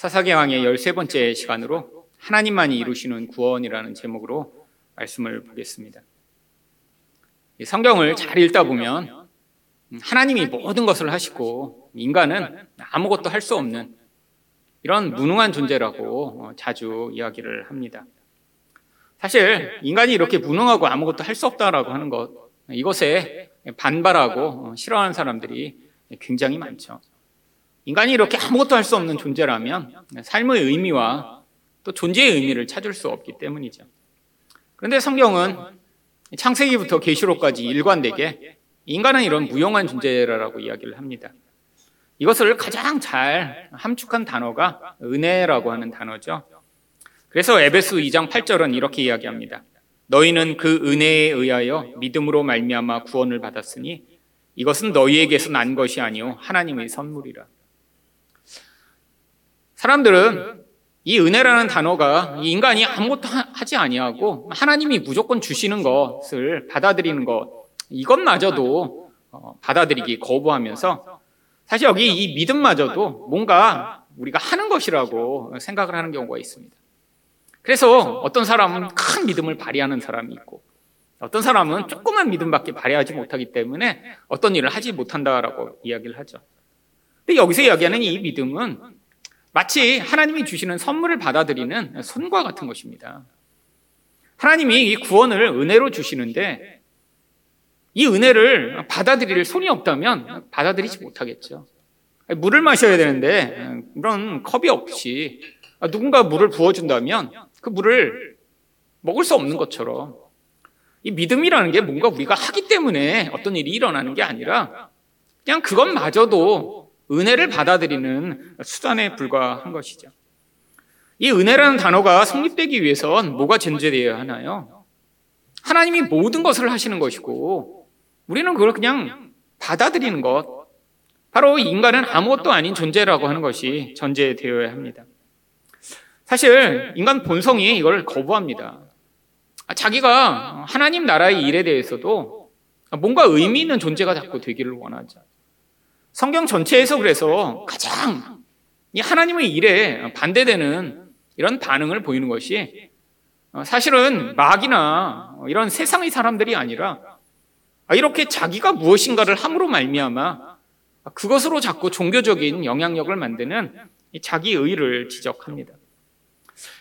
사사계왕의 13번째 시간으로 하나님만이 이루시는 구원이라는 제목으로 말씀을 보겠습니다. 성경을 잘 읽다 보면 하나님이 모든 것을 하시고 인간은 아무것도 할 수 없는 이런 무능한 존재라고 자주 이야기를 합니다. 사실 인간이 이렇게 무능하고 아무것도 할 수 없다라고 하는 것 이것에 반발하고 싫어하는 사람들이 굉장히 많죠. 인간이 이렇게 아무것도 할 수 없는 존재라면 삶의 의미와 또 존재의 의미를 찾을 수 없기 때문이죠. 그런데 성경은 창세기부터 계시록까지 일관되게 인간은 이런 무용한 존재라고 이야기를 합니다. 이것을 가장 잘 함축한 단어가 은혜라고 하는 단어죠. 그래서 에베소 2장 8절은 이렇게 이야기합니다. 너희는 그 은혜에 의하여 믿음으로 말미암아 구원을 받았으니 이것은 너희에게서 난 것이 아니요 하나님의 선물이라. 사람들은 이 은혜라는 단어가 인간이 아무것도 하지 아니하고 하나님이 무조건 주시는 것을 받아들이는 것 이것마저도 어, 받아들이기 거부하면서 사실 여기 이 믿음마저도 뭔가 우리가 하는 것이라고 생각을 하는 경우가 있습니다. 그래서 어떤 사람은 큰 믿음을 발휘하는 사람이 있고 어떤 사람은 조그만 믿음밖에 발휘하지 못하기 때문에 어떤 일을 하지 못한다라고 이야기를 하죠. 근데 여기서 이야기하는 이 믿음은 마치 하나님이 주시는 선물을 받아들이는 손과 같은 것입니다. 하나님이 이 구원을 은혜로 주시는데 이 은혜를 받아들일 손이 없다면 받아들이지 못하겠죠. 물을 마셔야 되는데 그런 컵이 없이 누군가 물을 부어준다면 그 물을 먹을 수 없는 것처럼 이 믿음이라는 게 뭔가 우리가 하기 때문에 어떤 일이 일어나는 게 아니라 그냥 그것마저도 은혜를 받아들이는 수단에 불과한 것이죠. 이 은혜라는 단어가 성립되기 위해선 뭐가 전제되어야 하나요? 하나님이 모든 것을 하시는 것이고 우리는 그걸 그냥 받아들이는 것. 바로 인간은 아무것도 아닌 존재라고 하는 것이 전제되어야 합니다. 사실 인간 본성이 이걸 거부합니다. 자기가 하나님 나라의 일에 대해서도 뭔가 의미 있는 존재가 자꾸 되기를 원하죠. 성경 전체에서 그래서 가장 이 하나님의 일에 반대되는 이런 반응을 보이는 것이 어, 사실은 마귀나 이런 세상의 사람들이 아니라 이렇게 자기가 무엇인가를 함으로 말미암아 그것으로 자꾸 종교적인 영향력을 만드는 자기 의를 지적합니다.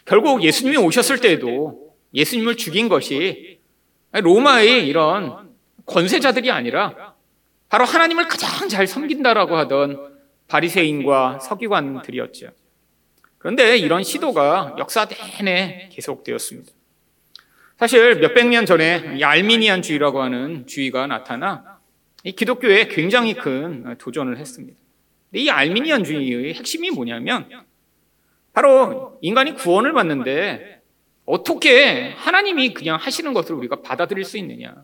결국 예수님이 오셨을 때에도 예수님을 죽인 것이 로마의 이런 권세자들이 아니라 바로 하나님을 가장 잘 섬긴다라고 하던 바리새인과 서기관들이었죠. 그런데 이런 시도가 역사 내내 계속되었습니다. 사실 몇백 년 전에 이 알미니안 주의라고 하는 주의가 나타나 이 기독교에 굉장히 큰 도전을 했습니다. 이 알미니안 주의의 핵심이 뭐냐면 바로 인간이 구원을 받는데 어떻게 하나님이 그냥 하시는 것을 우리가 받아들일 수 있느냐.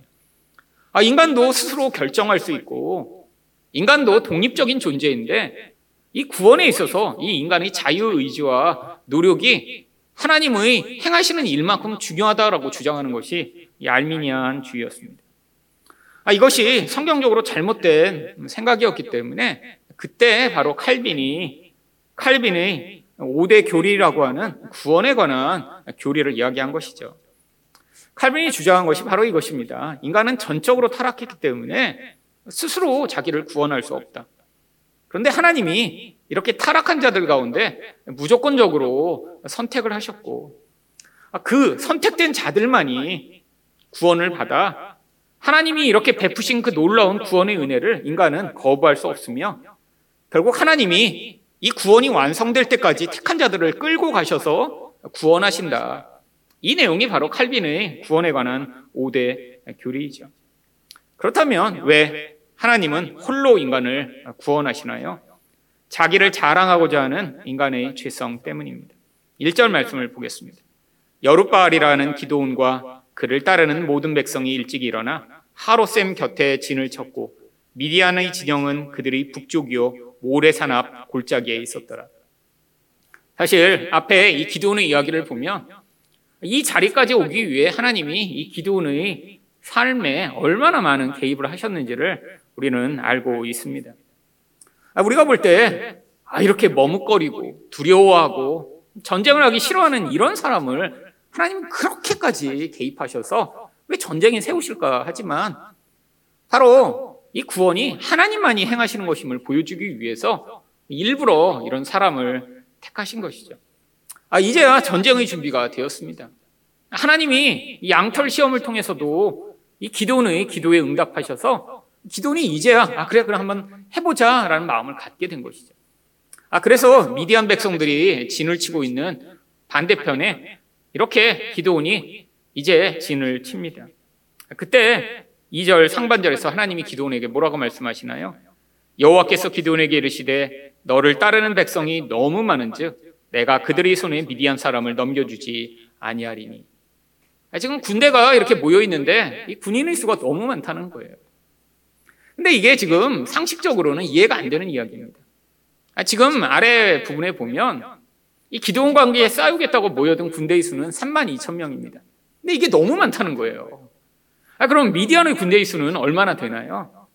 아, 인간도 스스로 결정할 수 있고 인간도 독립적인 존재인데 이 구원에 있어서 이 인간의 자유의지와 노력이 하나님의 행하시는 일만큼 중요하다라고 주장하는 것이 이 알미니안 주의였습니다. 아, 이것이 성경적으로 잘못된 생각이었기 때문에 그때 바로 칼빈이 칼빈의 5대 교리라고 하는 구원에 관한 교리를 이야기한 것이죠. 칼빈이 주장한 것이 바로 이것입니다. 인간은 전적으로 타락했기 때문에 스스로 자기를 구원할 수 없다. 그런데 하나님이 이렇게 타락한 자들 가운데 무조건적으로 선택을 하셨고 그 선택된 자들만이 구원을 받아 하나님이 이렇게 베푸신 그 놀라운 구원의 은혜를 인간은 거부할 수 없으며 결국 하나님이 이 구원이 완성될 때까지 택한 자들을 끌고 가셔서 구원하신다. 이 내용이 바로 칼빈의 구원에 관한 5대 교리이죠. 그렇다면 왜 하나님은 홀로 인간을 구원하시나요? 자기를 자랑하고자 하는 인간의 죄성 때문입니다. 1절 말씀을 보겠습니다. 여룻바알이라는 기도원과 그를 따르는 모든 백성이 일찍 일어나 하로셈 곁에 진을 쳤고 미디안의 진영은 그들의 북쪽이요 모래산 앞 골짜기에 있었더라. 사실 앞에 이 기도원의 이야기를 보면 이 자리까지 오기 위해 하나님이 이 기도원의 삶에 얼마나 많은 개입을 하셨는지를 우리는 알고 있습니다. 아, 우리가 볼 때 아, 이렇게 머뭇거리고 두려워하고 전쟁을 하기 싫어하는 이런 사람을 하나님 그렇게까지 개입하셔서 왜 전쟁에 세우실까 하지만 바로 이 구원이 하나님만이 행하시는 것임을 보여주기 위해서 일부러 이런 사람을 택하신 것이죠. 아, 이제야 전쟁의 준비가 되었습니다. 하나님이 양털 시험을 통해서도 이 기도원의 기도에 응답하셔서 기도원이 이제야 아 그래 그래 한번 해보자라는 마음을 갖게 된 것이죠. 아 그래서 미디안 백성들이 진을 치고 있는 반대편에 이렇게 기도원이 이제 진을 칩니다. 그때 2절 상반절에서 하나님이 기도원에게 뭐라고 말씀하시나요? 여호와께서 기도원에게 이르시되 너를 따르는 백성이 너무 많은즉 내가 그들의 손에 미디안 사람을 넘겨주지 아니하리니. 지금 군대가 이렇게 모여 있는데 이 군인의 수가 너무 많다는 거예요. 근데 이게 지금 상식적으로는 이해가 안 되는 이야기입니다. 지금 아래 부분에 보면 이 기도원 관계에 싸우겠다고 모여든 군대의 수는 3만 2천 명입니다. 근데 이게 너무 많다는 거예요. 아, 그럼 미디안의 군대의 수는 얼마나 되나요?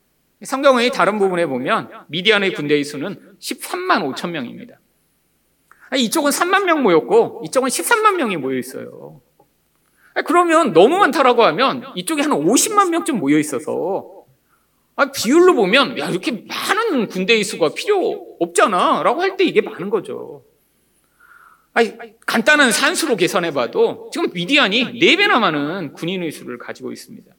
성경의 다른 부분에 보면 미디안의 군대의 수는 13만 5천 명입니다. 이쪽은 3만 명 모였고 이쪽은 13만 명이 모여 있어요. 그러면 너무 많다라고 하면 이쪽에 한 50만 명쯤 모여 있어서 비율로 보면 야 이렇게 많은 군대의 수가 필요 없잖아라고 할 때 이게 많은 거죠. 아니, 간단한 산수로 계산해봐도 지금 미디안이 4배나 많은 군인의 수를 가지고 있습니다.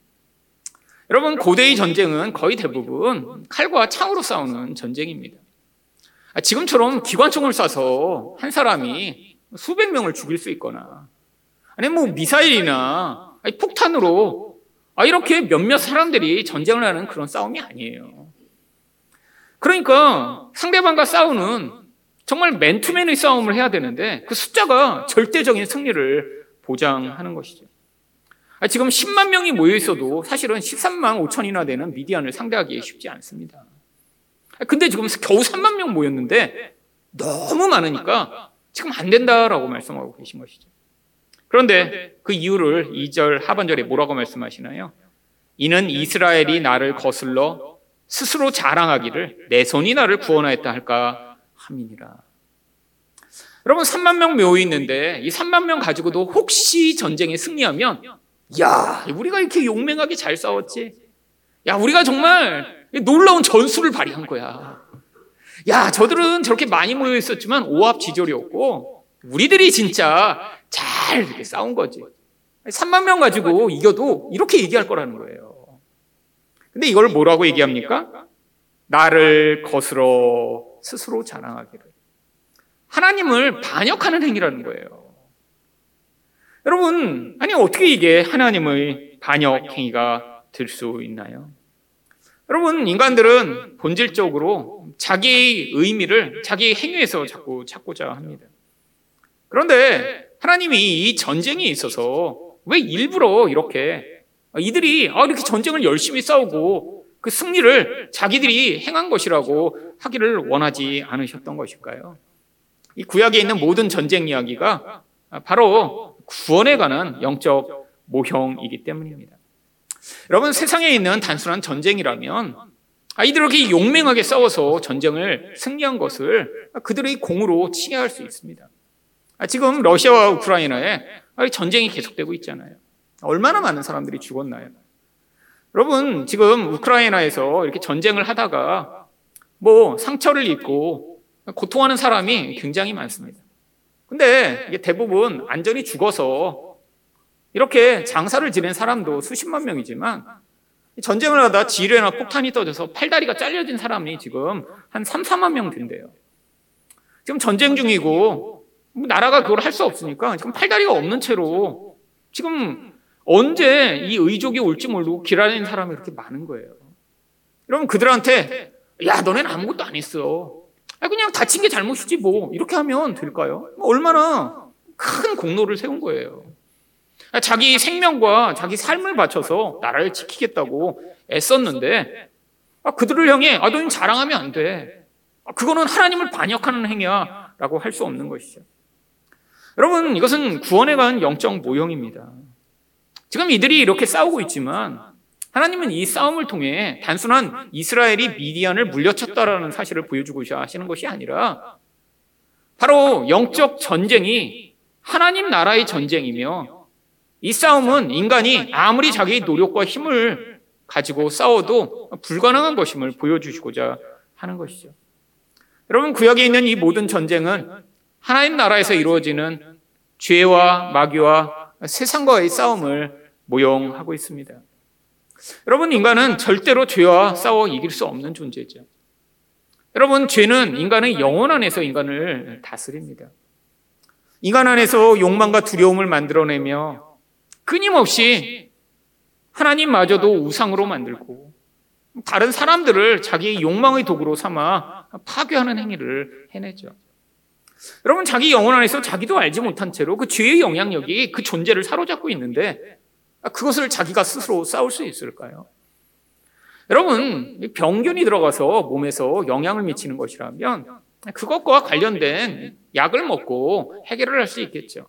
여러분 고대의 전쟁은 거의 대부분 칼과 창으로 싸우는 전쟁입니다. 아, 지금처럼 기관총을 쏴서 한 사람이 수백 명을 죽일 수 있거나 아니 뭐 미사일이나 폭탄으로 아, 이렇게 몇몇 사람들이 전쟁을 하는 그런 싸움이 아니에요. 그러니까 상대방과 싸우는 정말 맨투맨의 싸움을 해야 되는데 그 숫자가 절대적인 승리를 보장하는 것이죠. 아, 지금 10만 명이 모여 있어도 사실은 13만 5천이나 되는 미디안을 상대하기 쉽지 않습니다. 근데 지금 겨우 3만 명 모였는데 너무 많으니까 지금 안 된다라고 말씀하고 계신 것이죠. 그런데 그 이유를 2절 하반절에 뭐라고 말씀하시나요? 이는 이스라엘이 나를 거슬러 스스로 자랑하기를 내 손이 나를 구원하였다 할까 함이니라. 여러분 3만 명 모여 있는데 이 3만 명 가지고도 혹시 전쟁에 승리하면 야 우리가 이렇게 용맹하게 잘 싸웠지. 야 우리가 정말 놀라운 전술을 발휘한 거야. 야, 저들은 저렇게 많이 모여 있었지만 오합지졸이었고 우리들이 진짜 잘 이렇게 싸운 거지. 3만 명 가지고 이겨도 이렇게 얘기할 거라는 거예요. 근데 이걸 뭐라고 얘기합니까? 나를 거스러 스스로 자랑하기를. 하나님을 반역하는 행위라는 거예요. 여러분, 아니, 어떻게 이게 하나님의 반역 행위가 될 수 있나요? 여러분, 인간들은 본질적으로 자기 의미를 자기 행위에서 자꾸 찾고자 합니다. 그런데 하나님이 이 전쟁에 있어서 왜 일부러 이렇게 이들이 아, 이렇게 전쟁을 열심히 싸우고 그 승리를 자기들이 행한 것이라고 하기를 원하지 않으셨던 것일까요? 이 구약에 있는 모든 전쟁 이야기가 바로 구원에 관한 영적 모형이기 때문입니다. 여러분 세상에 있는 단순한 전쟁이라면 아이들 이렇게 용맹하게 싸워서 전쟁을 승리한 것을 그들의 공으로 칭해할 수 있습니다. 아, 지금 러시아와 우크라이나에 전쟁이 계속되고 있잖아요. 얼마나 많은 사람들이 죽었나요? 여러분 지금 우크라이나에서 이렇게 전쟁을 하다가 뭐 상처를 입고 고통하는 사람이 굉장히 많습니다. 근데 대부분 안전히 죽어서 이렇게 장사를 지낸 사람도 수십만 명이지만 전쟁을 하다 지뢰나 폭탄이 떠져서 팔다리가 잘려진 사람이 지금 한 3, 4만 명 된대요. 지금 전쟁 중이고 뭐 나라가 그걸 할 수 없으니까 지금 팔다리가 없는 채로 지금 언제 이 의족이 올지 모르고 기다리는 사람이 그렇게 많은 거예요. 여러분 그들한테 야 너네는 아무것도 안 했어. 그냥 다친 게 잘못이지 뭐 이렇게 하면 될까요? 뭐 얼마나 큰 공로를 세운 거예요. 자기 생명과 자기 삶을 바쳐서 나라를 지키겠다고 애썼는데 아, 그들을 향해 아, 너는 자랑하면 안 돼. 아, 그거는 하나님을 반역하는 행위야. 라고 할 수 없는 것이죠. 여러분, 이것은 구원에 관한 영적 모형입니다. 지금 이들이 이렇게 싸우고 있지만 하나님은 이 싸움을 통해 단순한 이스라엘이 미디안을 물려쳤다라는 사실을 보여주고 하시는 것이 아니라 바로 영적 전쟁이 하나님 나라의 전쟁이며 이 싸움은 인간이 아무리 자기 노력과 힘을 가지고 싸워도 불가능한 것임을 보여주시고자 하는 것이죠. 여러분, 구약에 있는 이 모든 전쟁은 하나님 나라에서 이루어지는 죄와 마귀와 세상과의 싸움을 모형하고 있습니다. 여러분, 인간은 절대로 죄와 싸워 이길 수 없는 존재죠. 여러분, 죄는 인간의 영혼 안에서 인간을 다스립니다. 인간 안에서 욕망과 두려움을 만들어내며 끊임없이 하나님마저도 우상으로 만들고 다른 사람들을 자기의 욕망의 도구로 삼아 파괴하는 행위를 해내죠. 여러분, 자기 영혼 안에서 자기도 알지 못한 채로 그 죄의 영향력이 그 존재를 사로잡고 있는데 그것을 자기가 스스로 싸울 수 있을까요? 여러분, 병균이 들어가서 몸에서 영향을 미치는 것이라면 그것과 관련된 약을 먹고 해결을 할 수 있겠죠.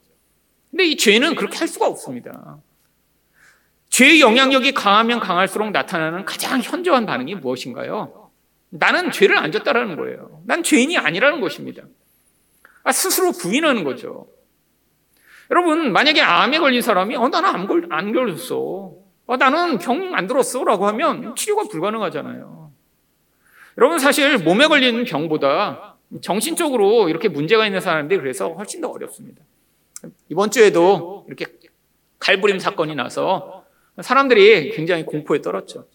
근데 이 죄는 그렇게 할 수가 없습니다. 죄의 영향력이 강하면 강할수록 나타나는 가장 현저한 반응이 무엇인가요? 나는 죄를 안 졌다라는 거예요. 난 죄인이 아니라는 것입니다. 아, 스스로 부인하는 거죠. 여러분, 만약에 암에 걸린 사람이, 어, 나는 암, 걸, 안 걸렸어. 어, 나는 병 안 들었어. 라고 하면 치료가 불가능하잖아요. 여러분, 사실 몸에 걸리는 병보다 정신적으로 이렇게 문제가 있는 사람들이 그래서 훨씬 더 어렵습니다. 이번 주에도 이렇게 칼부림 사건이 나서 사람들이 굉장히 공포에 떨었죠.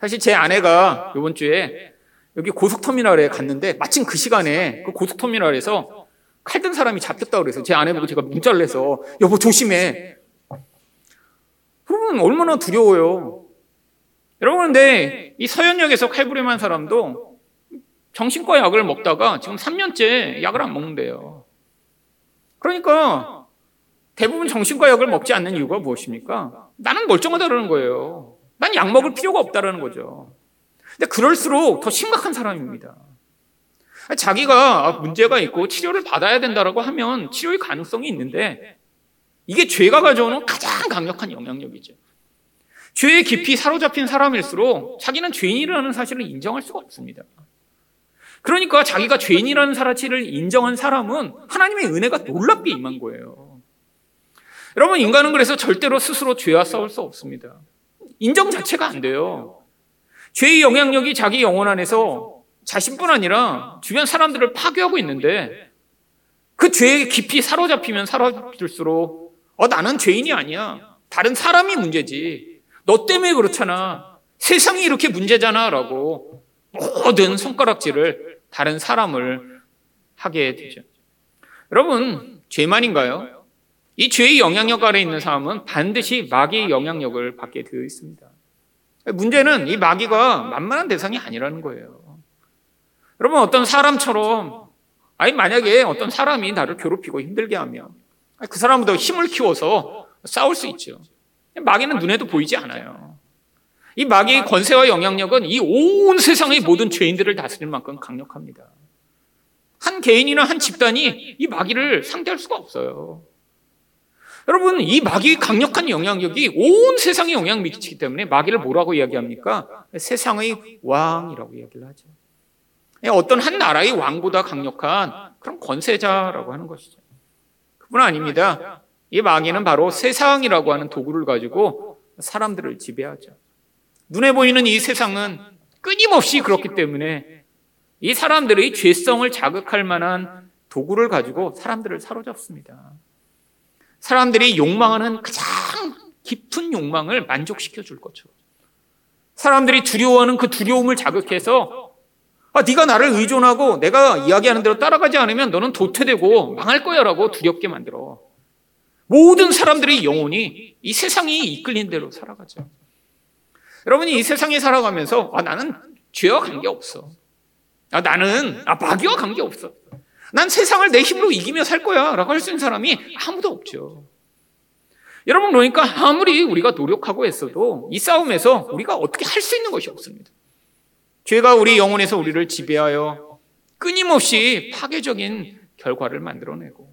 사실 제 아내가 이번 주에 여기 고속터미널에 갔는데 마침 그 시간에 그 고속터미널에서 칼든 사람이 잡혔다고 그래서 제 아내 보고 제가 문자를 해서 여보 조심해. 그러면 얼마나 두려워요. 여러분 근데 이 서현역에서 칼부림한 사람도 정신과 약을 먹다가 지금 3년째 약을 안 먹는데요. 그러니까 대부분 정신과 약을 먹지 않는 이유가 무엇입니까? 나는 멀쩡하다는 거예요. 난 약 먹을 필요가 없다는 거죠. 근데 그럴수록 더 심각한 사람입니다. 자기가 문제가 있고 치료를 받아야 된다라고 하면 치료의 가능성이 있는데 이게 죄가 가져오는 가장 강력한 영향력이죠. 죄에 깊이 사로잡힌 사람일수록 자기는 죄인이라는 사실을 인정할 수가 없습니다. 그러니까 자기가 죄인이라는 사실을 인정한 사람은 하나님의 은혜가 놀랍게 임한 거예요. 여러분, 인간은 그래서 절대로 스스로 죄와 싸울 수 없습니다. 인정 자체가 안 돼요. 죄의 영향력이 자기 영혼 안에서 자신뿐 아니라 주변 사람들을 파괴하고 있는데 그 죄에 깊이 사로잡히면 사로잡힐수록 어, 나는 죄인이 아니야. 다른 사람이 문제지. 너 때문에 그렇잖아. 세상이 이렇게 문제잖아. 라고 모든 손가락질을 다른 사람을 하게 되죠. 여러분, 죄만인가요? 이 죄의 영향력 아래 있는 사람은 반드시 마귀의 영향력을 받게 되어 있습니다. 문제는 이 마귀가 만만한 대상이 아니라는 거예요. 여러분, 어떤 사람처럼, 아니, 만약에 어떤 사람이 나를 괴롭히고 힘들게 하면, 그 사람보다 힘을 키워서 싸울 수 있죠. 마귀는 눈에도 보이지 않아요. 이 마귀의 권세와 영향력은 이 온 세상의 모든 죄인들을 다스릴 만큼 강력합니다. 한 개인이나 한 집단이 이 마귀를 상대할 수가 없어요. 여러분, 이 마귀의 강력한 영향력이 온 세상에 영향을 미치기 때문에 마귀를 뭐라고 이야기합니까? 세상의 왕이라고 이야기를 하죠. 어떤 한 나라의 왕보다 강력한 그런 권세자라고 하는 것이죠. 그뿐 아닙니다. 이 마귀는 바로 세상이라고 하는 도구를 가지고 사람들을 지배하죠. 눈에 보이는 이 세상은 끊임없이 그렇기 때문에 이 사람들의 죄성을 자극할 만한 도구를 가지고 사람들을 사로잡습니다. 사람들이 욕망하는 가장 깊은 욕망을 만족시켜 줄 것처럼. 사람들이 두려워하는 그 두려움을 자극해서 아, 네가 나를 의존하고 내가 이야기하는 대로 따라가지 않으면 너는 도태되고 망할 거야라고 두렵게 만들어. 모든 사람들의 영혼이 이 세상이 이끌린 대로 살아가죠. 여러분이 이 세상에 살아가면서 아, 나는 죄와 관계없어. 아, 나는 아, 마귀와 관계없어. 난 세상을 내 힘으로 이기며 살 거야 라고 할 수 있는 사람이 아무도 없죠. 여러분 그러니까 아무리 우리가 노력하고 했어도 이 싸움에서 우리가 어떻게 할 수 있는 것이 없습니다. 죄가 우리 영혼에서 우리를 지배하여 끊임없이 파괴적인 결과를 만들어내고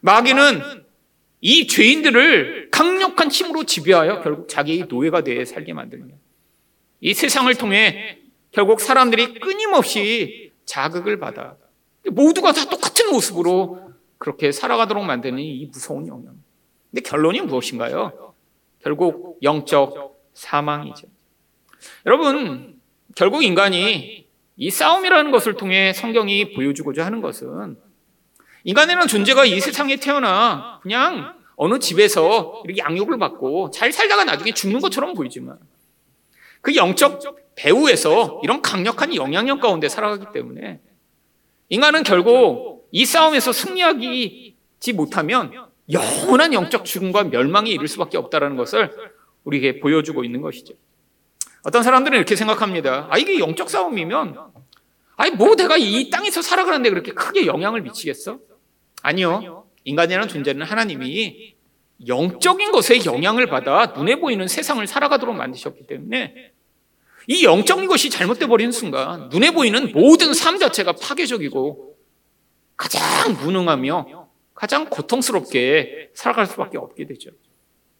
마귀는 이 죄인들을 강력한 힘으로 지배하여 결국 자기의 노예가 되어 살게 만들며 이 세상을 통해 결국 사람들이 끊임없이 자극을 받아 모두가 다 똑같은 모습으로 그렇게 살아가도록 만드는 이 무서운 영향. 근데 결론이 무엇인가요? 결국 영적 사망이죠. 여러분, 결국 인간이 이 싸움이라는 것을 통해 성경이 보여주고자 하는 것은 인간이라는 존재가 이 세상에 태어나 그냥 어느 집에서 이렇게 양육을 받고 잘 살다가 나중에 죽는 것처럼 보이지만 그 영적 배후에서 이런 강력한 영향력 가운데 살아가기 때문에 인간은 결국 이 싸움에서 승리하지 못하면 영원한 영적 죽음과 멸망에 이를 수밖에 없다는 것을 우리에게 보여주고 있는 것이죠. 어떤 사람들은 이렇게 생각합니다. 아, 이게 영적 싸움이면, 아니, 뭐 내가 이 땅에서 살아가는데 그렇게 크게 영향을 미치겠어? 아니요. 인간이라는 존재는 하나님이 영적인 것에 영향을 받아 눈에 보이는 세상을 살아가도록 만드셨기 때문에 이 영적인 것이 잘못돼 버리는 순간 눈에 보이는 모든 삶 자체가 파괴적이고 가장 무능하며 가장 고통스럽게 살아갈 수밖에 없게 되죠.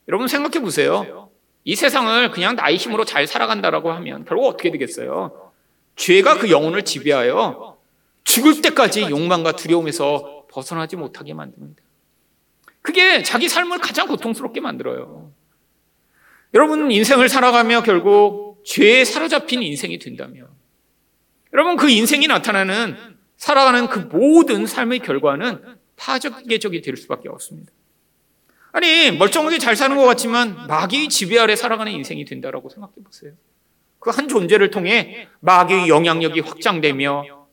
여러분 생각해 보세요. 이 세상을 그냥 나의 힘으로 잘 살아간다라고 하면 결국 어떻게 되겠어요? 죄가 그 영혼을 지배하여 죽을 때까지 욕망과 두려움에서 벗어나지 못하게 만듭니다. 그게 자기 삶을 가장 고통스럽게 만들어요. 여러분 인생을 살아가며 결국 죄에 사로잡힌 인생이 된다면 여러분 그 인생이 나타나는 살아가는 그 모든 삶의 결과는 파적계적이 될 수밖에 없습니다. 아니 멀쩡하게 잘 사는 것 같지만 마귀의 지배 아래 살아가는 인생이 된다라고 생각해 보세요. 그 한 존재를 통해 마귀의 영향력이 확장되며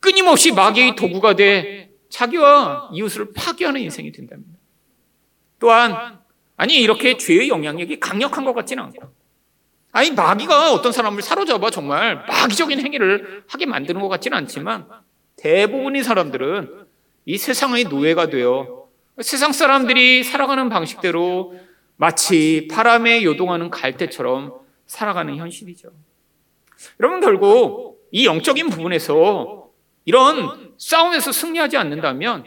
끊임없이 마귀의 도구가 돼 자기와 이웃을 파괴하는 인생이 된답니다. 또한 아니 이렇게 죄의 영향력이 강력한 것 같지는 않고 아니 마귀가 어떤 사람을 사로잡아 정말 마귀적인 행위를 하게 만드는 것 같지는 않지만 대부분의 사람들은 이 세상의 노예가 되어 세상 사람들이 살아가는 방식대로 마치 바람에 요동하는 갈대처럼 살아가는 현실이죠. 여러분 결국 이 영적인 부분에서 이런 싸움에서 승리하지 않는다면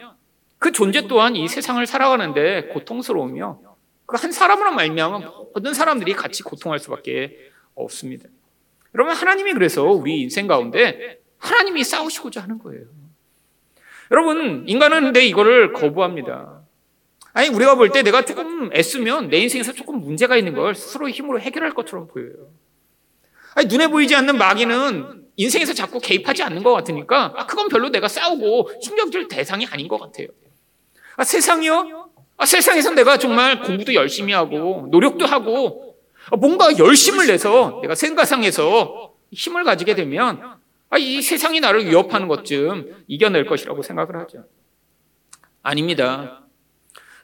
그 존재 또한 이 세상을 살아가는데 고통스러우며 그 한 사람으로 말미암아 모든 사람들이 같이 고통할 수밖에 없습니다. 여러분 하나님이 그래서 우리 인생 가운데 하나님이 싸우시고자 하는 거예요. 여러분 인간은 근데 이거를 거부합니다. 아니 우리가 볼 때 내가 조금 애쓰면 내 인생에서 조금 문제가 있는 걸 스스로 힘으로 해결할 것처럼 보여요. 아니 눈에 보이지 않는 마귀는 인생에서 자꾸 개입하지 않는 것 같으니까 아 그건 별로 내가 싸우고 쓸 대상이 아닌 것 같아요. 아 세상이요? 아 세상에서 내가 정말 공부도 열심히 하고 노력도 하고 뭔가 열심을 내서 내가 생각상에서 힘을 가지게 되면 아, 이 세상이 나를 위협하는 것쯤 이겨낼 것이라고 생각을 하죠. 아닙니다.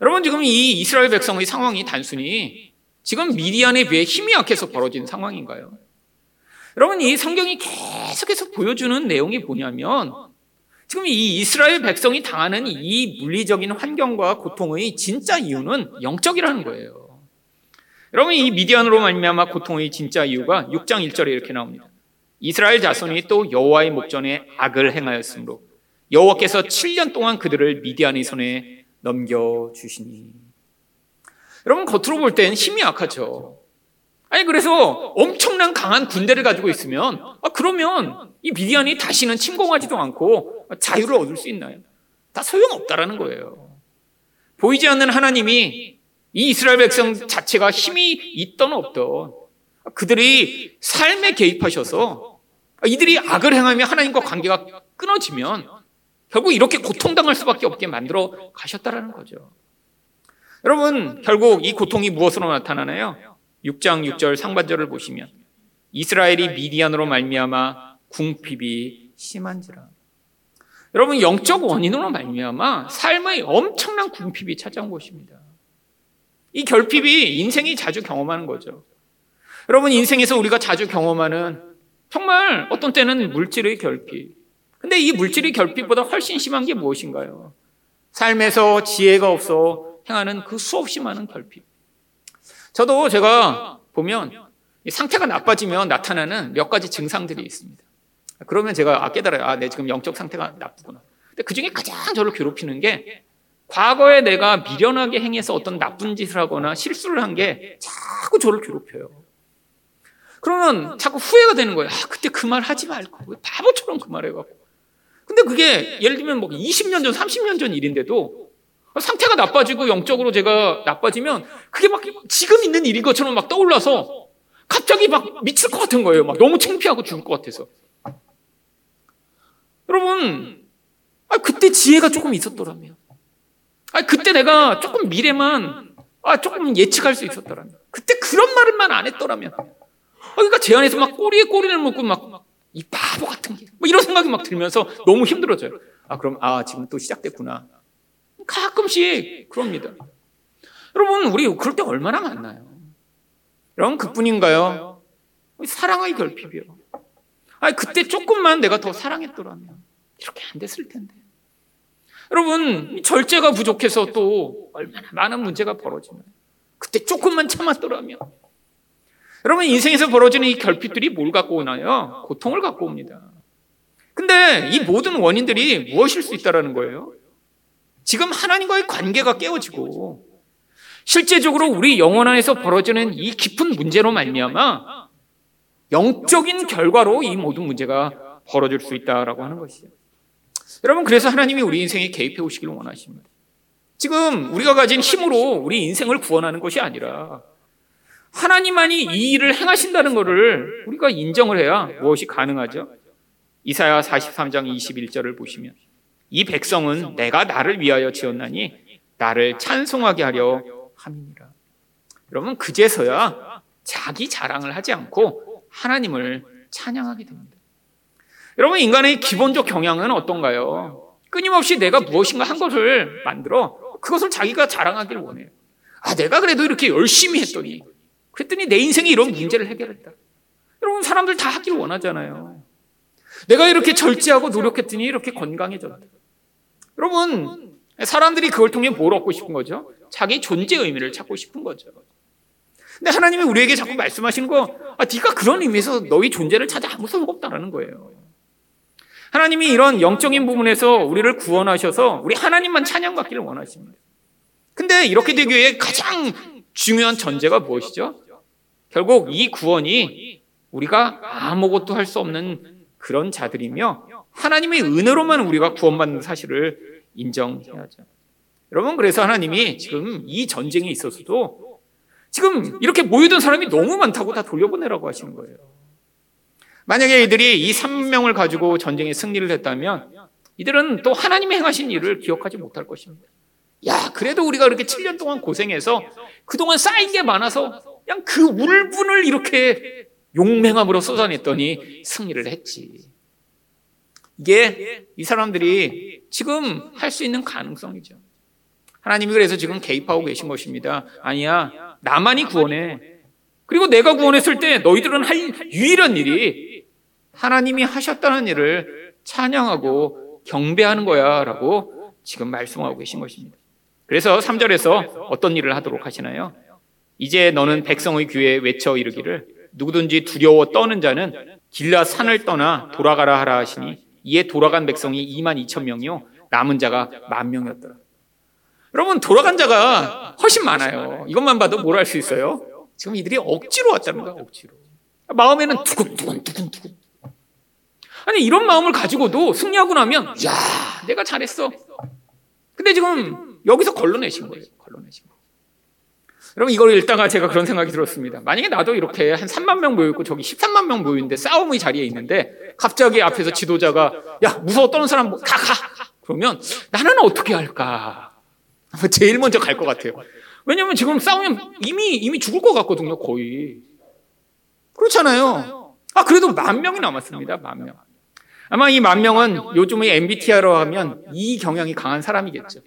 여러분 지금 이 이스라엘 백성의 상황이 단순히 지금 미디안에 비해 힘이 약해서 벌어진 상황인가요? 여러분 이 성경이 계속해서 보여주는 내용이 뭐냐면 지금 이 이스라엘 백성이 당하는 이 물리적인 환경과 고통의 진짜 이유는 영적이라는 거예요. 여러분 이 미디안으로 말미암아 고통의 진짜 이유가 6장 1절에 이렇게 나옵니다. 이스라엘 자손이 또 여호와의 목전에 악을 행하였으므로 여호와께서 7년 동안 그들을 미디안의 손에 넘겨 주시니. 여러분 겉으로 볼 땐 힘이 약하죠. 아니 그래서 엄청난 강한 군대를 가지고 있으면 아, 그러면 이 미디안이 다시는 침공하지도 않고 자유를 얻을 수 있나요? 다 소용없다라는 거예요. 보이지 않는 하나님이 이 이스라엘 백성 자체가 힘이 있던 없던 그들이 삶에 개입하셔서 이들이 악을 행하며 하나님과 관계가 끊어지면 결국 이렇게 고통당할 수밖에 없게 만들어 가셨다라는 거죠. 여러분, 결국 이 고통이 무엇으로 나타나나요? 6장 6절 상반절을 보시면 이스라엘이 미디안으로 말미암아 궁핍이 심한지라. 여러분 영적 원인으로 말미암아 삶의 엄청난 궁핍이 찾아온 것입니다. 이 결핍이 인생이 자주 경험하는 거죠. 여러분 인생에서 우리가 자주 경험하는 정말 어떤 때는 물질의 결핍. 근데 이 물질의 결핍보다 훨씬 심한 게 무엇인가요? 삶에서 지혜가 없어 행하는 그 수없이 많은 결핍. 저도 제가 보면 상태가 나빠지면 나타나는 몇 가지 증상들이 있습니다. 그러면 제가 아, 깨달아요. 아, 내 지금 영적 상태가 나쁘구나. 근데 그 중에 가장 저를 괴롭히는 게 과거에 내가 미련하게 행해서 어떤 나쁜 짓을 하거나 실수를 한 게 자꾸 저를 괴롭혀요. 그러면 자꾸 후회가 되는 거예요. 아, 그때 그 말 하지 말고. 바보처럼 그 말 해갖고. 근데 그게 예를 들면 뭐 20년 전, 30년 전 일인데도 상태가 나빠지고 영적으로 제가 나빠지면 그게 막 지금 있는 일인 것처럼 막 떠올라서 갑자기 막 미칠 것 같은 거예요. 막 너무 창피하고 죽을 것 같아서. 여러분, 아, 그때 지혜가 조금 있었더라면. 아, 그때 내가 조금 미래만, 아, 조금 예측할 수 있었더라면. 그때 그런 말을만 안 했더라면. 아, 그러니까 제 안에서 막 꼬리에 꼬리를 묶고 막, 이 바보 같은 게. 뭐 이런 생각이 막 들면서 너무 힘들어져요. 아, 그럼, 아, 지금 또 시작됐구나. 가끔씩 그럽니다. 여러분, 우리 그럴 때 얼마나 많나요? 여러분, 그뿐인가요? 사랑의 결핍이요. 아, 그때 조금만 내가 더 사랑했더라면 이렇게 안 됐을 텐데. 여러분, 절제가 부족해서 또 얼마나 많은 문제가 벌어지나요? 그때 조금만 참았더라면. 여러분, 인생에서 벌어지는 이 결핍들이 뭘 갖고 오나요? 고통을 갖고 옵니다. 근데 이 모든 원인들이 무엇일 수 있다라는 거예요? 지금 하나님과의 관계가 깨어지고 실제적으로 우리 영혼 안에서 벌어지는 이 깊은 문제로 말미암아 영적인 결과로 이 모든 문제가 벌어질 수 있다라고 하는 것이죠. 여러분 그래서 하나님이 우리 인생에 개입해 오시기를 원하십니다. 지금 우리가 가진 힘으로 우리 인생을 구원하는 것이 아니라 하나님만이 이 일을 행하신다는 것을 우리가 인정을 해야 무엇이 가능하죠? 이사야 43장 21절을 보시면 이 백성은 내가 나를 위하여 지었나니 나를 찬송하게 하려 함이니라. 여러분 그제서야 자기 자랑을 하지 않고 하나님을 찬양하게 됩니다. 여러분 인간의 기본적 경향은 어떤가요? 끊임없이 내가 무엇인가 한 것을 만들어 그것을 자기가 자랑하기를 원해요. 아 내가 그래도 이렇게 열심히 했더니 그랬더니 내 인생이 이런 문제를 해결했다. 여러분 사람들 다 하기를 원하잖아요. 내가 이렇게 절제하고 노력했더니 이렇게 건강해졌다. 여러분 사람들이 그걸 통해 뭘 얻고 싶은 거죠? 자기 존재 의미를 찾고 싶은 거죠. 근데 하나님이 우리에게 자꾸 말씀하시는 거, 아, 네가 그런 의미에서 너희 존재를 찾아 아무 소용 없다라는 거예요. 하나님이 이런 영적인 부분에서 우리를 구원하셔서 우리 하나님만 찬양받기를 원하십니다. 근데 이렇게 되기 위해 가장 중요한 전제가 무엇이죠? 결국 이 구원이 우리가 아무것도 할 수 없는 그런 자들이며 하나님의 은혜로만 우리가 구원받는 사실을 인정해야죠. 여러분, 그래서 하나님이 지금 이 전쟁에 있어서도 지금 이렇게 모여든 사람이 너무 많다고 다 돌려보내라고 하시는 거예요. 만약에 이들이 이 3명을 가지고 전쟁에 승리를 했다면 이들은 또 하나님이 행하신 일을 기억하지 못할 것입니다. 야, 그래도 우리가 그렇게 7년 동안 고생해서 그동안 쌓인 게 많아서 그냥 그 울분을 이렇게 용맹함으로 쏟아냈더니 승리를 했지. 이게 이 사람들이 지금 할 수 있는 가능성이죠. 하나님이 그래서 지금 개입하고 계신 것입니다. 아니야, 나만이 구원해. 그리고 내가 구원했을 때 너희들은 할 유일한 일이 하나님이 하셨다는 일을 찬양하고 경배하는 거야 라고 지금 말씀하고 계신 것입니다. 그래서 3절에서 어떤 일을 하도록 하시나요? 이제 너는 백성의 귀에 외쳐 이르기를 누구든지 두려워 떠는 자는 길라 산을 떠나 돌아가라 하라 하시니 이에 돌아간 백성이 2만 2천 명이요 남은 자가 만 명이었더라. 여러분 돌아간 자가 훨씬 많아요. 이것만 봐도 뭘할수 있어요? 지금 이들이 억지로 왔다는 거야 억지로. 마음에는 두근두근 두근두근. 아니 이런 마음을 가지고도 승리하고 나면 야 내가 잘했어. 근데 지금 여기서 걸러내신 거예요. 걸러내신 거예요. 여러분 이걸 읽다가 제가 그런 생각이 들었습니다. 만약에 나도 이렇게 한 3만 명 모여 있고 저기 13만 명 모여 있는데 싸움의 자리에 있는데 갑자기 앞에서 지도자가 야 무서워 떠는 사람 가 가. 그러면 나는 어떻게 할까? 제일 먼저 갈 것 같아요. 왜냐하면 지금 싸우면 이미 이미 죽을 것 같거든요, 거의. 그렇잖아요. 아 그래도 만 명이 남았습니다, 만 명. 아마 이 만 명은 요즘의 MBTI로 하면 이 경향이 강한 사람이겠죠.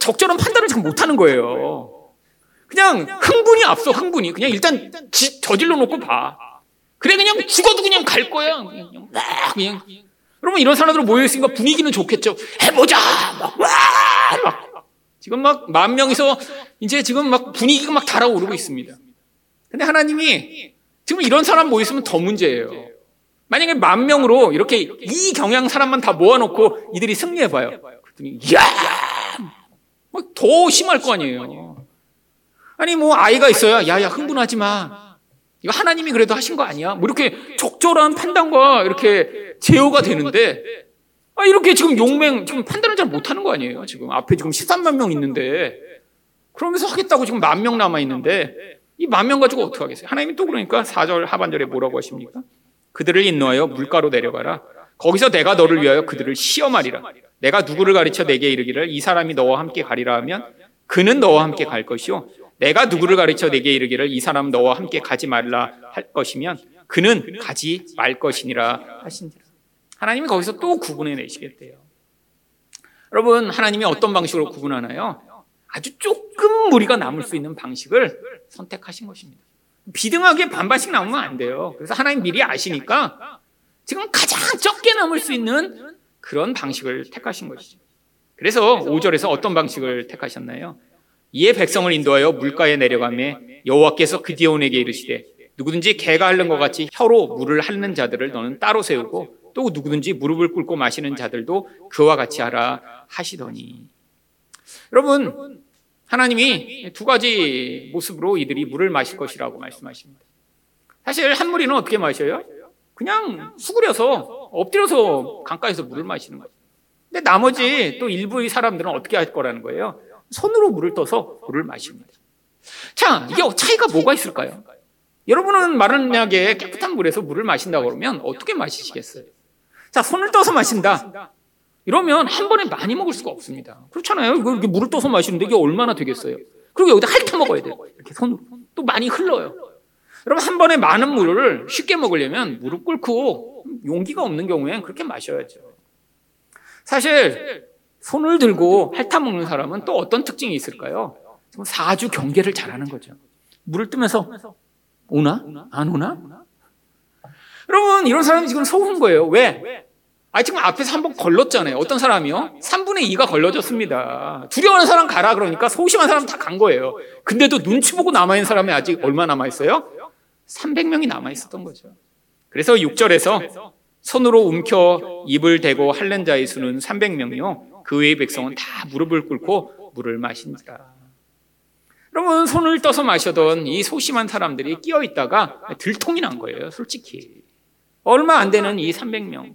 적절한 판단을 잘 못하는 거예요. 그냥 흥분이 앞서 흥분이 그냥 일단 지, 저질러 놓고 봐. 그래 그냥 죽어도 그냥 갈 거야. 그냥 막 그냥. 여러분 이런 사람들 모여 있으니까 분위기는 좋겠죠. 해보자. 막, 와! 막. 지금 막 만 명이서 이제 지금 막 분위기가 막 달아오르고 있습니다. 근데 하나님이 지금 이런 사람 모여 있으면 더 문제예요. 만약에 만 명으로 이렇게 이 경향 사람만 다 모아놓고 이들이 승리해봐요. 그랬더니 야 더 심할 거 아니에요. 아니 뭐 아이가 있어야 야야 흥분하지 마. 이거 하나님이 그래도 하신 거 아니야? 뭐 이렇게 적절한 판단과 이렇게 제어가 되는데 아 이렇게 지금 용맹 지금 판단을 잘 못하는 거 아니에요? 지금 앞에 지금 13만 명 있는데 그러면서 하겠다고 지금 만 명 남아 있는데 이 만 명 가지고 어떻게 하겠어요? 하나님이 또 그러니까 4절 하반절에 뭐라고 하십니까? 그들을 인노하여 물가로 내려가라. 거기서 내가 너를 위하여 그들을 시험하리라. 내가 누구를 가르쳐 내게 이르기를 이 사람이 너와 함께 가리라 하면 그는 너와 함께 갈 것이요. 내가 누구를 가르쳐 내게 이르기를 이 사람 너와 함께 가지 말라 할 것이면 그는 가지 말 것이니라 하신지라. 하나님이 거기서 또 구분해 내시겠대요. 여러분, 하나님이 어떤 방식으로 구분하나요? 아주 조금 무리가 남을 수 있는 방식을 선택하신 것입니다. 비등하게 반반씩 나오면 안 돼요. 그래서 하나님 미리 아시니까 지금 가장 적게 남을 수 있는 그런 방식을 택하신 것이죠. 그래서 5절에서 어떤 방식을 택하셨나요? 이에 백성을 인도하여 물가에 내려가매 여호와께서 그디온에게 이르시되 누구든지 개가 핥는 것 같이 혀로 물을 핥는 자들을 너는 따로 세우고 또 누구든지 무릎을 꿇고 마시는 자들도 그와 같이 하라 하시더니 여러분 하나님이 두 가지 모습으로 이들이 물을 마실 것이라고 말씀하십니다. 사실 한 무리는 어떻게 마셔요? 그냥 수그려서 엎드려서 강가에서 물을 마시는 거죠. 근데 나머지 또 일부의 사람들은 어떻게 할 거라는 거예요? 손으로 물을 떠서 물을 마십니다. 자, 이게 차이가 뭐가 있을까요? 여러분은 마른 약에 깨끗한 물에서 물을 마신다 그러면 어떻게 마시겠어요? 자, 손을 떠서 마신다. 이러면 한 번에 많이 먹을 수가 없습니다. 그렇잖아요. 이렇게 물을 떠서 마시는데 이게 얼마나 되겠어요? 그리고 여기다 핥아 먹어야 돼요. 이렇게 손으로. 또 많이 흘러요. 여러분, 한 번에 많은 물을 쉽게 먹으려면 무릎 꿇고 용기가 없는 경우엔 그렇게 마셔야죠. 사실, 손을 들고 핥아 먹는 사람은 또 어떤 특징이 있을까요? 사주 경계를 잘하는 거죠. 물을 뜨면서 오나? 안 오나? 여러분, 이런 사람이 지금 속은 거예요. 왜? 아, 지금 앞에서 한 번 걸렀잖아요. 어떤 사람이요? 3분의 2가 걸러졌습니다. 두려워하는 사람 가라 그러니까 소심한 사람 다 간 거예요. 근데도 눈치 보고 남아있는 사람이 아직 얼마 남아있어요? 300명이 남아있었던 거죠. 그래서 6절에서 손으로 움켜 입을 대고 핥는 자의 수는 300명이요. 그 외의 백성은 다 무릎을 꿇고 물을 마신지라. 여러분, 손을 떠서 마셔던 이 소심한 사람들이 끼어 있다가 들통이 난 거예요, 솔직히. 얼마 안 되는 이 300명.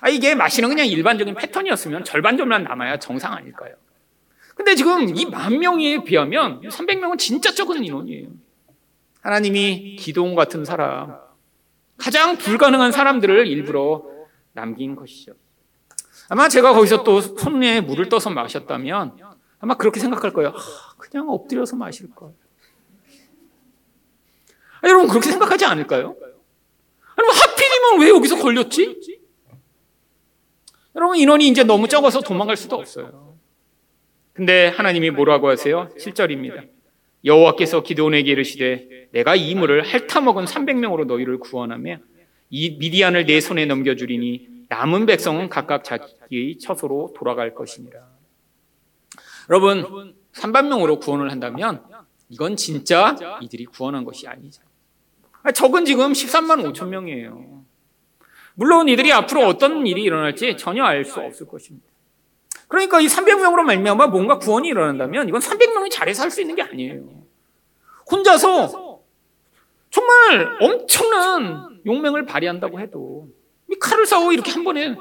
아, 이게 마시는 그냥 일반적인 패턴이었으면 절반 정도만 남아야 정상 아닐까요? 근데 지금 이 만 명에 비하면 300명은 진짜 적은 인원이에요. 하나님이 기도원 같은 사람, 가장 불가능한 사람들을 일부러 남긴 것이죠. 아마 제가 거기서 또 손에 물을 떠서 마셨다면 아마 그렇게 생각할 거예요. 아, 그냥 엎드려서 마실 걸. 아, 여러분 그렇게 생각하지 않을까요? 아니 하필이면 왜 여기서 걸렸지? 여러분 인원이 이제 너무 적어서 도망갈 수도 없어요. 근데 하나님이 뭐라고 하세요? 7절입니다. 여호와께서 기도원에게 이르시되 내가 이 물을 핥아먹은 300명으로 너희를 구원하며 이 미디안을 내 손에 넘겨주리니 남은 백성은 각각 자기의 처소로 돌아갈 것이니라. 여러분 300명으로 구원을 한다면 이건 진짜 이들이 구원한 것이 아니죠. 적은 지금 13만 5천 명이에요. 물론 이들이 앞으로 어떤 일이 일어날지 전혀 알 수 없을 것입니다. 그러니까 이 300명으로 말미암아 뭔가 구원이 일어난다면 이건 300명이 잘해서 할 수 있는 게 아니에요. 혼자서 정말 엄청난 용맹을 발휘한다고 해도 이 칼을 싸워 이렇게 한 번에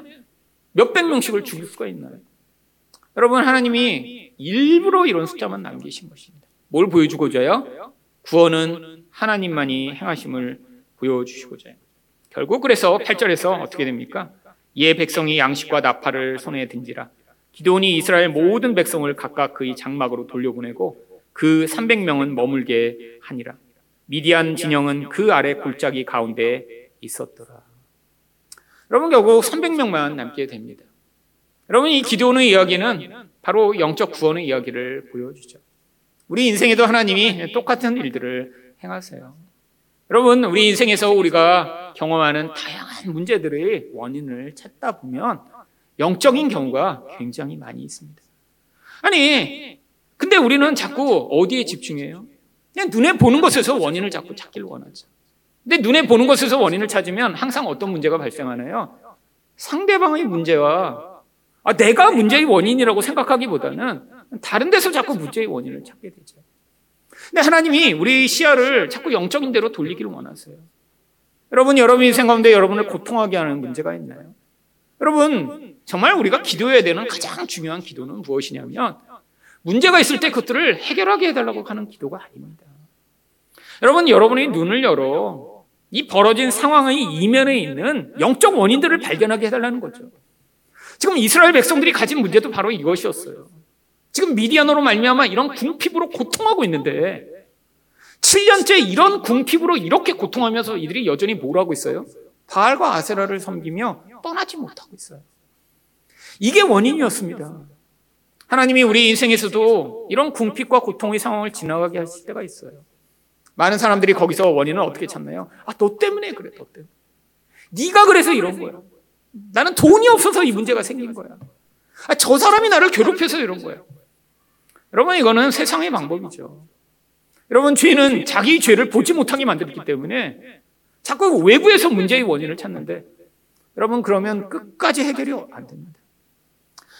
몇백 명씩을 죽일 수가 있나요? 여러분 하나님이 일부러 이런 숫자만 남기신 것입니다. 뭘 보여주고자요? 구원은 하나님만이 행하심을 보여주시고자요. 결국 그래서 8절에서 어떻게 됩니까? 이에 백성이 양식과 나팔을 손에 든지라 기도원이 이스라엘 모든 백성을 각각 그의 장막으로 돌려보내고 그 300명은 머물게 하니라. 미디안 진영은 그 아래 골짜기 가운데 있었더라. 여러분 결국 300명만 남게 됩니다. 여러분 이 기도원의 이야기는 바로 영적 구원의 이야기를 보여주죠. 우리 인생에도 하나님이 똑같은 일들을 행하세요. 여러분 우리 인생에서 우리가 경험하는 다양한 문제들의 원인을 찾다 보면 영적인 경우가 굉장히 많이 있습니다. 아니, 근데 우리는 자꾸 어디에 집중해요? 그냥 눈에 보는 것에서 원인을 자꾸 찾기를 원하죠. 근데 눈에 보는 것에서 원인을 찾으면 항상 어떤 문제가 발생하나요? 상대방의 문제와 아, 내가 문제의 원인이라고 생각하기보다는 다른 데서 자꾸 문제의 원인을 찾게 되죠. 근데 하나님이 우리 시야를 자꾸 영적인 대로 돌리기를 원하세요. 여러분, 여러분 인생 가운데 여러분을 고통하게 하는 문제가 있나요? 여러분, 정말 우리가 기도해야 되는 가장 중요한 기도는 무엇이냐면 문제가 있을 때 그것들을 해결하게 해달라고 하는 기도가 아닙니다. 여러분, 여러분의 눈을 열어 이 벌어진 상황의 이면에 있는 영적 원인들을 발견하게 해달라는 거죠. 지금 이스라엘 백성들이 가진 문제도 바로 이것이었어요. 지금 미디안으로 말미암아 이런 궁핍으로 고통하고 있는데 7년째 이런 궁핍으로 이렇게 고통하면서 이들이 여전히 뭘 하고 있어요? 바알과 아세라를 섬기며 떠나지 못하고 있어요. 이게 원인이었습니다. 하나님이 우리 인생에서도 이런 궁핍과 고통의 상황을 지나가게 하실 때가 있어요. 많은 사람들이 거기서 원인을 어떻게 찾나요? 아, 너 때문에 그래, 너 때문에. 네가 그래서 이런 거야. 나는 돈이 없어서 이 문제가 생긴 거야. 아, 저 사람이 나를 괴롭혀서 이런 거야. 여러분, 이거는 세상의 방법이죠. 여러분, 죄는 자기 죄를 보지 못하게 만들기 때문에 자꾸 외부에서 문제의 원인을 찾는데 여러분, 그러면 끝까지 해결이 안 됩니다.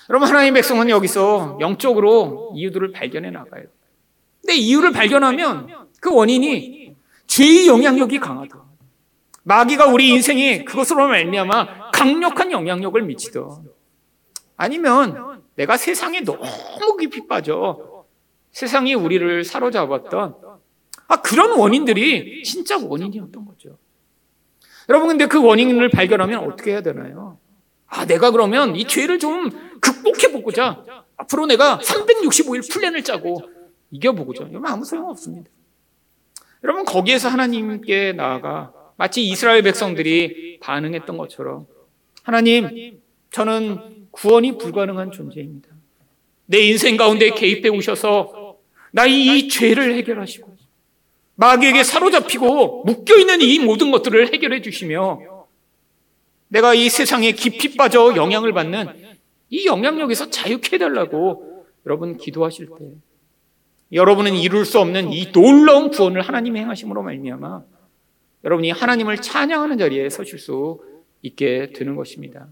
여러분, 하나님의 백성은 여기서 영적으로 이유들을 발견해 나가요. 근데 이유를 발견하면 그 원인이 죄의 영향력이 강하다. 마귀가 우리 인생에 그것으로 말미암아 강력한 영향력을 미치던 아니면 내가 세상에 너무 깊이 빠져 세상이 우리를 사로잡았던 아 그런 원인들이 진짜 원인이었던 거죠. 여러분 근데 그 원인을 발견하면 어떻게 해야 되나요? 아 내가 그러면 이 죄를 좀 극복해 보고자 앞으로 내가 365일 플랜을 짜고 이겨보고자 이러면 아무 소용 없습니다. 여러분 거기에서 하나님께 나아가 마치 이스라엘 백성들이 반응했던 것처럼 하나님 저는 구원이 불가능한 존재입니다. 내 인생 가운데 개입해 오셔서 나의 이 죄를 해결하시고 마귀에게 사로잡히고 묶여 있는 이 모든 것들을 해결해 주시며 내가 이 세상에 깊이 빠져 영향을 받는 이 영향력에서 자유케 해달라고 여러분 기도하실 때 여러분은 이룰 수 없는 이 놀라운 구원을 하나님이 행하심으로 말미암아 여러분이 하나님을 찬양하는 자리에 서실 수 있게 되는 것입니다.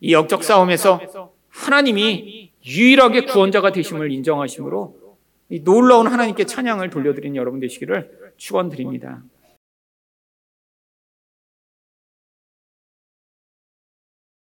이 영적 싸움에서 하나님이 유일하게 구원자가 되심을 인정하심으로 이 놀라운 하나님께 찬양을 돌려드리는 여러분 되시기를 축원드립니다.